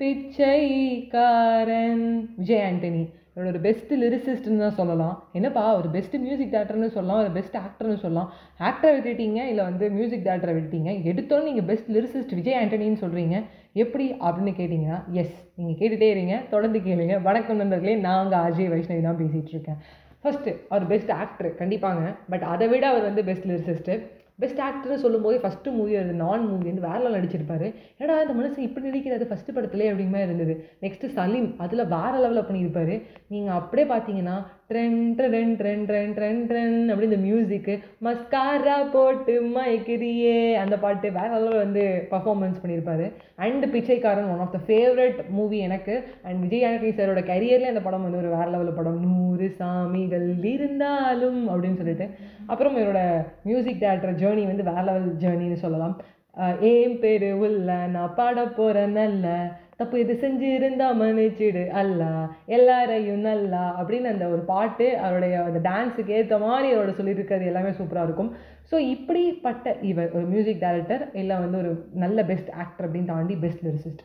பிச்சைக்காரன். விஜய் ஆண்டனி. என்னோட பெஸ்ட்டு லிரிசிஸ்ட்னு தான் சொல்லலாம். என்னப்பா ஒரு பெஸ்ட் மியூசிக் டேரக்டர்னு சொல்லலாம் ஒரு பெஸ்ட் ஆக்டர்னு சொல்லலாம். ஆக்டரை விட்டுட்டீங்க இல்லை வந்து மியூசிக் டேரக்டரை விட்டுட்டீங்க எடுத்தோன்னு நீங்கள் பெஸ்ட் லிரிசிஸ்ட் விஜய் ஆண்டனின்னு சொல்கிறீங்க எப்படி அப்படின்னு கேட்டிங்கன்னா எஸ் நீங்கள் கேட்டுகிட்டே இருங்க தொடர்ந்து கேளுங்க. வணக்கம் நண்பர்களே நான் அங்கே அஜய் வைஷ்ணவி தான் பேசிகிட்டு இருக்கேன். ஃபஸ்ட்டு அவர் பெஸ்ட் ஆக்டர் கண்டிப்பாங்க. பட் அதை விட அவர் வந்து பெஸ்ட் லிரிசிஸ்ட்டு பெஸ்ட் ஆக்டர்னு சொல்லும்போது ஃபஸ்ட்டு மூவி அது நான் மூவி வந்து வேற லெவல் நடிச்சிருப்பாரு. ஏன்னா இந்த மனுஷன் இப்படி நடிக்கிறது ஃபஸ்ட்டு படத்துலேயே அப்படிங்கிற மாதிரி இருந்தது. நெக்ஸ்ட்டு சலீம் அதில் வேற லெவலில் பண்ணியிருப்பாரு. நீங்கள் அப்படியே பார்த்தீங்கன்னா ட்ரென் ட்ரென் ட்ரென் ட்ரென் ட்ரென் ட்ரென் அப்படி இந்த மியூசிக்கு மஸ்காரா போட்டு மயக்கிறியே. அந்த பாட்டு வேற அளவில் வந்து பர்ஃபார்மன்ஸ் பண்ணியிருப்பாரு. And Pichaikkaran one of the favourite movie எனக்கு. அண்ட் விஜய் ஆண்டனி சாரோட கரியர்லேயே அந்த படம் வந்து ஒரு வேற லெவல் படம். நூறு சாமிகள் இருந்தாலும் அப்படின்னு சொல்லிட்டு. அப்புறம் இவரோட மியூசிக் டேரக்டர் ஜேர்னி வந்து வேற லெவல் ஜேர்னின்னு சொல்லலாம். ஏன் பேரு உள்ள? நான் பாட போகிறேன் நல்ல தப்பு இது செஞ்சிருந்தா மன்னிச்சிடு அல்ல. எல்லாரையும் நல்லா. அப்படின்னு அந்த ஒரு பாட்டு அவருடைய அந்த டான்ஸுக்கு ஏற்ற மாதிரி அவரோட சொல்லியிருக்கிறது எல்லாமே சூப்பராக இருக்கும். ஸோ இப்படிப்பட்ட இவர் ஒரு மியூசிக் டைரக்டர் இல்லை வந்து ஒரு நல்ல பெஸ்ட் ஆக்டர் அப்படின்னு தாண்டி பெஸ்ட் லிரிசிஸ்ட்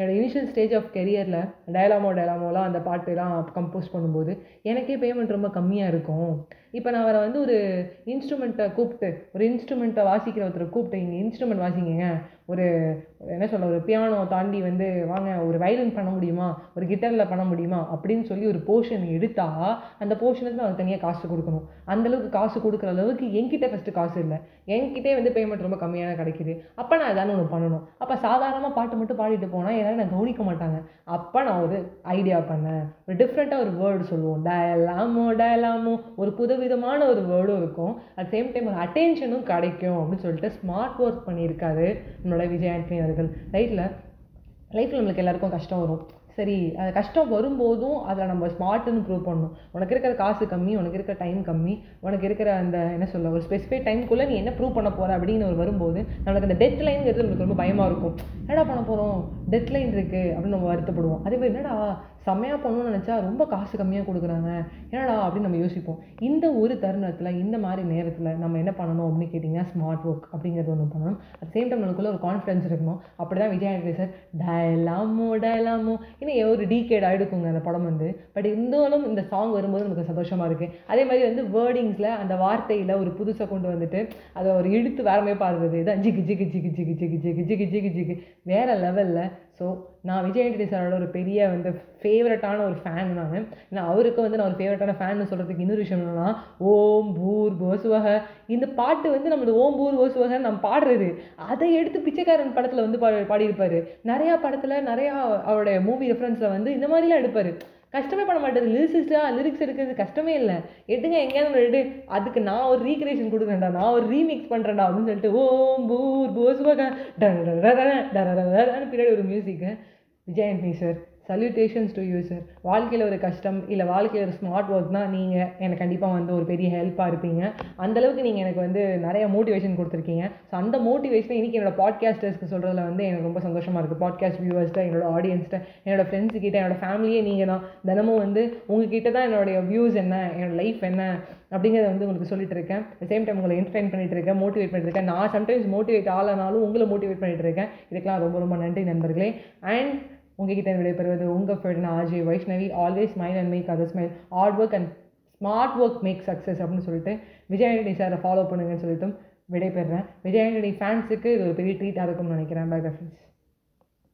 என்னோட இனிஷியல் ஸ்டேஜ் ஆஃப் கெரியரில் டயலாமோ டயலாமோலாம் அந்த பாட்டுலாம் கம்போஸ் பண்ணும்போது எனக்கே பேமெண்ட் ரொம்ப கம்மியாக இருக்கும். இப்போ நான் அவரை வந்து ஒரு இன்ஸ்ட்ருமெண்ட்டை கூப்பிட்டு ஒரு இன்ஸ்ட்ருமெண்ட்டை வாசிக்கிற ஒருத்தரை கூப்பிட்டு இங்கே இன்ஸ்ட்ருமெண்ட் வாசிங்க ஒரு என்ன சொல்ல ஒரு பியானோ தாண்டி வந்து வாங்க ஒரு வயலின் பண்ண முடியுமா? ஒரு கிட்டரில் பண்ண முடியுமா? அப்படின்னு சொல்லி ஒரு போர்ஷன் எடுத்தால் அந்த போர்ஷனுக்கு நான் தனியாக காசு கொடுக்கணும். அந்தளவுக்கு காசு கொடுக்குற அளவுக்கு என்கிட்ட ஃபஸ்ட்டு காசு இல்லை. என்கிட்டே வந்து பேமெண்ட் ரொம்ப கம்மியான கிடைக்குது. அப்போ நான் ஏதாவது ஒன்று பண்ணணும். அப்போ சாதாரணமாக பாட்டு மட்டும் பாடிட்டு போனால் யாரும் நான் கவனிக்க மாட்டாங்க. அப்போ நான் ஒரு ஐடியா பண்ணேன். ஒரு டிஃப்ரெண்ட்டாக ஒரு வேர்டு சொல்லுவோம். டயலாமோ டயலாமோ ஒரு புதுவிதமான ஒரு வேர்டும் இருக்கும். அட் சேம் டைம் ஒரு அட்டென்ஷனும் கிடைக்கும் அப்படின்னு சொல்லிட்டு ஸ்மார்ட் ஒர்க் பண்ணியிருக்காரு நம்மளோட விஜய் ஆண்டனி அவர்கள். ரைட்டில் லைஃப்பில் நம்மளுக்கு எல்லாருக்கும் கஷ்டம் வரும். சரி அது கஷ்டம் வரும்போதும் அதில் நம்ம ஸ்மார்ட்டுன்னு ப்ரூவ் பண்ணணும். உனக்கு இருக்கிற காசு கம்மி உனக்கு இருக்கிற டைம் கம்மி உனக்கு இருக்கிற அந்த என்ன சொல்ல ஒரு ஸ்பெசிஃபைக் டைம்குள்ளே நீ என்ன ப்ரூவ் பண்ண போகிற அப்படின்னு ஒரு வரும்போது நம்மளுக்கு அந்த டெத் லைன்ங்கிறது நம்மளுக்கு ரொம்ப பயமாக இருக்கும். என்னடா பண்ண போகிறோம் டெட்லைன் இருக்குது அப்படின்னு நம்ம வருத்தப்படுவோம். அதே மாதிரி என்னடா செம்மையாக பண்ணணும்னு நினச்சா ரொம்ப காசு கம்மியாக கொடுக்குறாங்க. என்னடா அப்படின்னு நம்ம யோசிப்போம். இந்த ஒரு தருணத்தில் இந்த மாதிரி நேரத்தில் நம்ம என்ன பண்ணணும் அப்படின்னு கேட்டிங்கன்னா ஸ்மார்ட் ஒர்க் அப்படிங்கிறது ஒன்று பண்ணணும். அட் சேம் டைம் நமக்குள்ளே ஒரு கான்ஃபிடன்ஸ் இருக்கணும். அப்படி தான் விஜய் ஆண்டனி சார் டயலாமோ டயலாமோ இன்னும் ஒரு டீகேட் ஆகிடுக்குங்க அந்த படம் வந்து. பட் இருந்தாலும் இந்த சாங் வரும்போது நமக்கு சந்தோஷமாக இருக்குது அதே மாதிரி வந்து வேர்டிங்ஸில் அந்த வார்த்தையில் ஒரு புதுசாக கொண்டு வந்துட்டு அதை ஒரு இழுத்து வேறமே பாடுறது இதான் ஜிக்கு ஜிக்கு ஜிக்கு ஜிக்கு ஜிக்கு ஜிக்கு ஜிக்கு ஜிக்கு ஜிக்கு வேறு லெவலில் ஸோ நான் விஜய் ஆண்டனி சாரோட ஒரு பெரிய வந்து ஃபேவரட்டான ஒரு ஃபேன் நான் நான் அவருக்கு வந்து நான் ஒரு ஃபேவரட்டான ஃபேன் சொல்கிறதுக்கு இன்னொரு விஷயம் என்னன்னா ஓம் பூர் போசுவக இந்த பாட்டு வந்து நம்மளோட ஓம் பூர் போசுவக நம்ம பாடுறது. அதை எடுத்து பிச்சைக்காரன் படத்தில் வந்து பா பாடியிருப்பாரு. நிறையா படத்தில் நிறையா அவருடைய மூவி ரெஃபரன்ஸில் வந்து இந்த மாதிரிலாம் எடுப்பார். கஷ்டமே பண்ண மாட்டேது. லிரிக்ஸிஸ்டாக லிரிக்ஸ் எடுக்கிறது கஷ்டமே இல்லை. எடுங்க எங்கேயாவது எடு. அதுக்கு நான் ஒரு ரீக்ரியேஷன் கொடுக்குறேன்டா நான் ஒரு ரீமிக்ஸ் பண்ணுறேன்டா அப்படின்னு சொல்லிட்டு ஓம் பூர் போசுவக டரன்னு பின்னாடி ஒரு music Vijay Antony sir salutations to you sir வாழ்க்கையில் ஒரு கஷ்டம் இல்லை வாழ்க்கையில் ஒரு ஸ்மார்ட் ஒர்க் தான் நீங்கள் எனக்கு கண்டிப்பாக வந்து ஒரு பெரிய ஹெல்ப்பாக இருப்பீங்க. அந்தளவுக்கு நீங்கள் எனக்கு வந்து நிறைய மோட்டிவேஷன் கொடுத்துருக்கீங்க. ஸோ அந்த மோட்டிவேஷனை இன்றைக்கி என்னோட பாட்காஸ்டர்ஸ்க்கு சொல்கிறதுல வந்து எனக்கு ரொம்ப சந்தோஷமாக இருக்குது பாட்காஸ்ட் வியூவர்ஸ்ட்டு என்னோட ஆடியன்ஸ்ட்டு என்னோடய ஃப்ரெண்ட்ஸ் கிட்ட என்னோட ஃபேமிலியே நீங்கள் தான். தினமும் வந்து உங்ககிட்ட தான் என்னுடைய வியூஸ் என்ன என்னோடய லைஃப் என்ன அப்படிங்கிறத வந்து உங்களுக்கு சொல்லிட்டு இருக்கேன். சேம் டைம் உங்களை என்டர்டைன் பண்ணிட்டு இருக்கேன் மோட்டிவேட் பண்ணிட்டு இருக்கேன். நான் சம்டைம்ஸ் மோட்டிவேட் ஆளானாலும் உங்களை மோட்டிவேட் பண்ணிட்டு இருக்கேன். இதுக்கெல்லாம் ரொம்ப ரொம்ப நன்றி நண்பர்களே. அண்ட் உங்ககிட்ட விடைபெறுவது உங்கள் friend Ajay. Vaishnavi always smile and make other smile hard work and smart work make success அப்படின்னு சொல்லிட்டு விஜயாண்டனி சாரை ஃபாலோ பண்ணுங்கன்னு சொல்லிட்டு விடைபெறுறேன் விஜயாண்டனி ஃபேன்ஸுக்கு இது ஒரு பெரிய ட்ரீட்டாக இருக்கும்னு நினைக்கிறேன். Bye friends